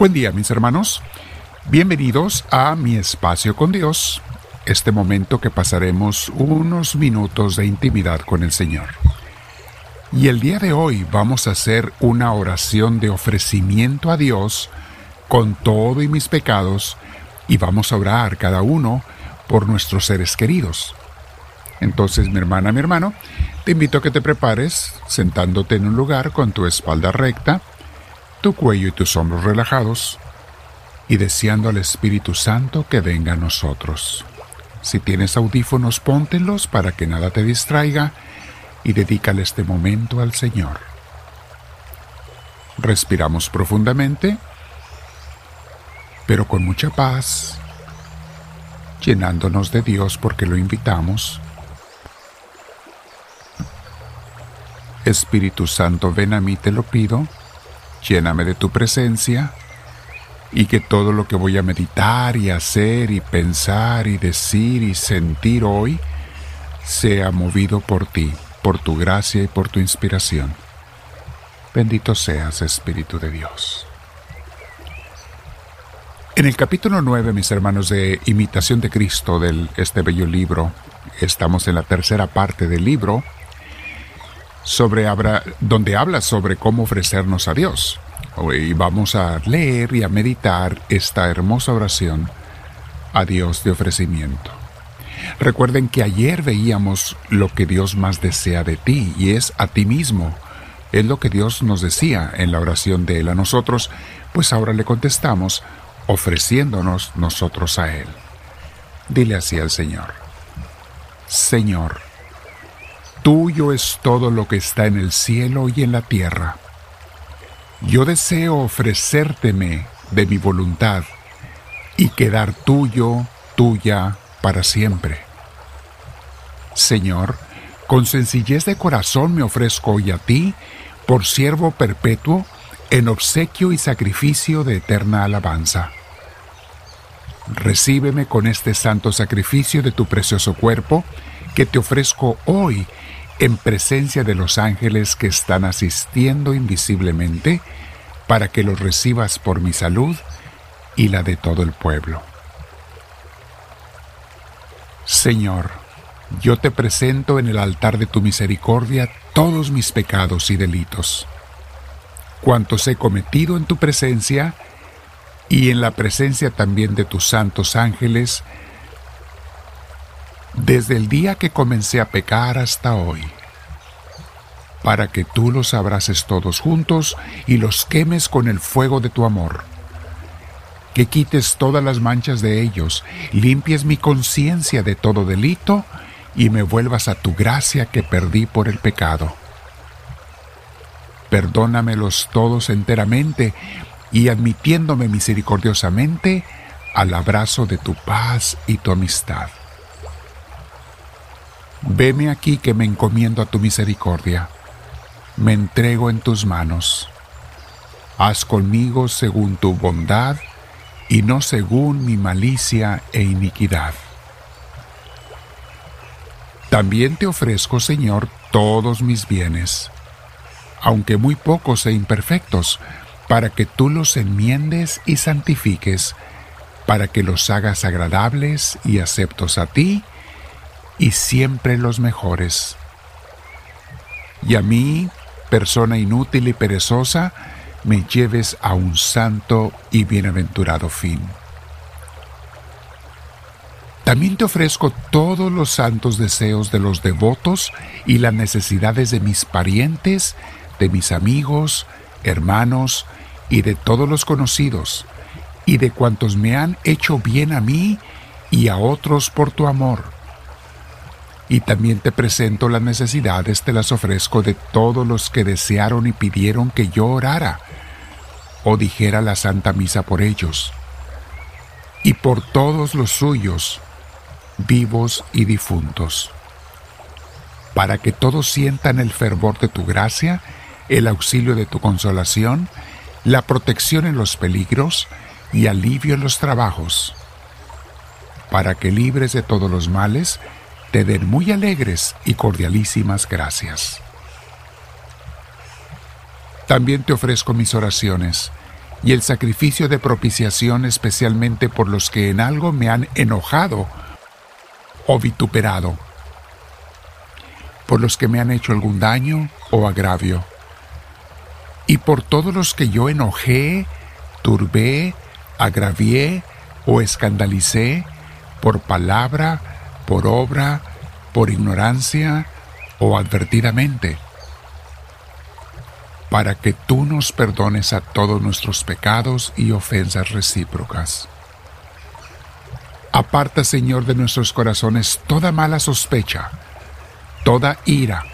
Buen día mis hermanos, bienvenidos a mi espacio con Dios, este momento que pasaremos unos minutos de intimidad con el Señor. Y el día de hoy vamos a hacer una oración de ofrecimiento a Dios con todo y mis pecados y vamos a orar cada uno por nuestros seres queridos. Entonces, mi hermana, mi hermano, te invito a que te prepares sentándote en un lugar con tu espalda recta, tu cuello y tus hombros relajados y deseando al Espíritu Santo que venga a nosotros. Si tienes audífonos, póntelos para que nada te distraiga y dedícale este momento al Señor. Respiramos profundamente, pero con mucha paz, llenándonos de Dios porque lo invitamos. Espíritu Santo, ven a mí, te lo pido lléname de tu presencia y que todo lo que voy a meditar y hacer y pensar y decir y sentir hoy sea movido por ti, por tu gracia y por tu inspiración. Bendito seas, Espíritu de Dios. En el capítulo 9, mis hermanos, de Imitación de Cristo, de este bello libro, estamos en la tercera parte del libro, sobre donde habla sobre cómo ofrecernos a Dios. Y vamos a leer y a meditar esta hermosa oración a Dios de ofrecimiento. Recuerden que ayer veíamos lo que Dios más desea de ti y es a ti mismo. Es lo que Dios nos decía en la oración de Él a nosotros, pues ahora le contestamos ofreciéndonos nosotros a Él. Dile así al Señor. Señor, Tuyo es todo lo que está en el cielo y en la tierra. Yo deseo ofrecérteme de mi voluntad y quedar tuyo, tuya, para siempre. Señor, con sencillez de corazón me ofrezco hoy a ti, por siervo perpetuo, en obsequio y sacrificio de eterna alabanza. Recíbeme con este santo sacrificio de tu precioso cuerpo, que te ofrezco hoy en presencia de los ángeles que están asistiendo invisiblemente para que los recibas por mi salud y la de todo el pueblo. Señor, yo te presento en el altar de tu misericordia todos mis pecados y delitos, cuantos he cometido en tu presencia y en la presencia también de tus santos ángeles, desde el día que comencé a pecar hasta hoy, para que tú los abraces todos juntos y los quemes con el fuego de tu amor. Que quites todas las manchas de ellos, limpies mi conciencia de todo delito y me vuelvas a tu gracia que perdí por el pecado. Perdónamelos todos enteramente y admitiéndome misericordiosamente al abrazo de tu paz y tu amistad. Veme aquí que me encomiendo a tu misericordia. Me entrego en tus manos. Haz conmigo según tu bondad y no según mi malicia e iniquidad. También te ofrezco, Señor, todos mis bienes, aunque muy pocos e imperfectos, para que tú los enmiendes y santifiques, para que los hagas agradables y aceptos a ti, y siempre los mejores. Y a mí, persona inútil y perezosa, me lleves a un santo y bienaventurado fin. También te ofrezco todos los santos deseos de los devotos y las necesidades de mis parientes, de mis amigos, hermanos y de todos los conocidos, y de cuantos me han hecho bien a mí y a otros por tu amor y también te presento las necesidades, te las ofrezco de todos los que desearon y pidieron que yo orara o dijera la Santa Misa por ellos, y por todos los suyos, vivos y difuntos, para que todos sientan el fervor de tu gracia, el auxilio de tu consolación, la protección en los peligros y alivio en los trabajos, para que libres de todos los males, te den muy alegres y cordialísimas gracias. También te ofrezco mis oraciones y el sacrificio de propiciación especialmente por los que en algo me han enojado o vituperado, por los que me han hecho algún daño o agravio, y por todos los que yo enojé, turbé, agravié o escandalicé por palabra, por obra, por ignorancia o advertidamente para que tú nos perdones a todos nuestros pecados y ofensas recíprocas. Aparta, Señor, de nuestros corazones toda mala sospecha, toda ira,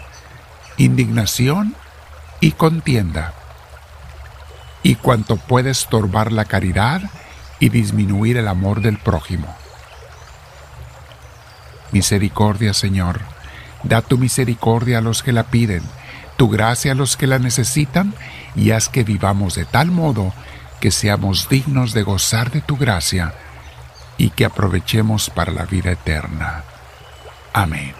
indignación y contienda, y cuanto puede estorbar la caridad y disminuir el amor del prójimo. Misericordia, Señor, da tu misericordia a los que la piden, tu gracia a los que la necesitan y haz que vivamos de tal modo que seamos dignos de gozar de tu gracia y que aprovechemos para la vida eterna. Amén.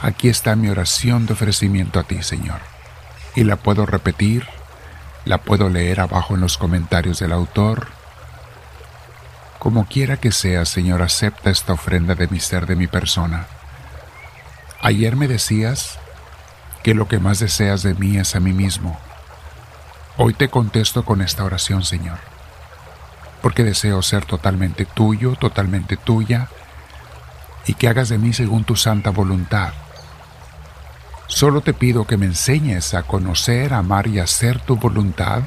Aquí está mi oración de ofrecimiento a ti, Señor, y la puedo repetir, la puedo leer abajo en los comentarios del autor. Como quiera que sea, Señor, acepta esta ofrenda de mi ser, de mi persona Ayer me decías que lo que más deseas de mí es a mí mismo. Hoy te contesto con esta oración, Señor, porque deseo ser totalmente tuyo, totalmente tuya, y que hagas de mí según tu santa voluntad. Solo te pido que me enseñes a conocer, amar y hacer tu voluntad,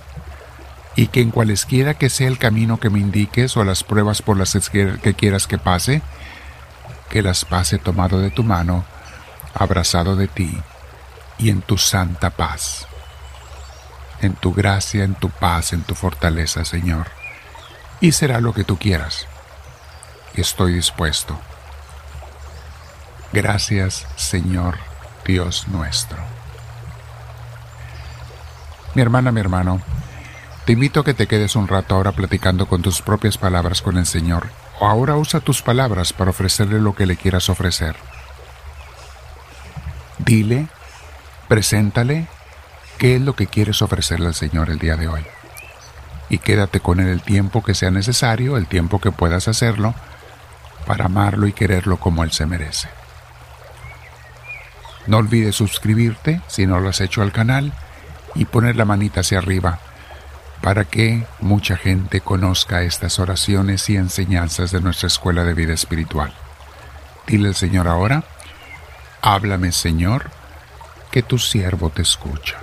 y que en cualesquiera que sea el camino que me indiques o las pruebas por las que quieras que pase, que las pase tomado de tu mano, abrazado de ti y en tu santa paz. En tu gracia, en tu paz, en tu fortaleza, Señor. Y será lo que tú quieras. Estoy dispuesto. Gracias, Señor Dios nuestro. Mi hermana, mi hermano, te invito a que te quedes un rato ahora platicando con tus propias palabras con el Señor. O ahora usa tus palabras para ofrecerle lo que le quieras ofrecer. Dile, preséntale qué es lo que quieres ofrecerle al Señor el día de hoy. Y quédate con él el tiempo que sea necesario, el tiempo que puedas hacerlo, para amarlo y quererlo como él se merece. No olvides suscribirte si no lo has hecho al canal y poner la manita hacia arriba para que mucha gente conozca estas oraciones y enseñanzas de nuestra escuela de vida espiritual. Dile al Señor ahora, Háblame, Señor, que tu siervo te escucha.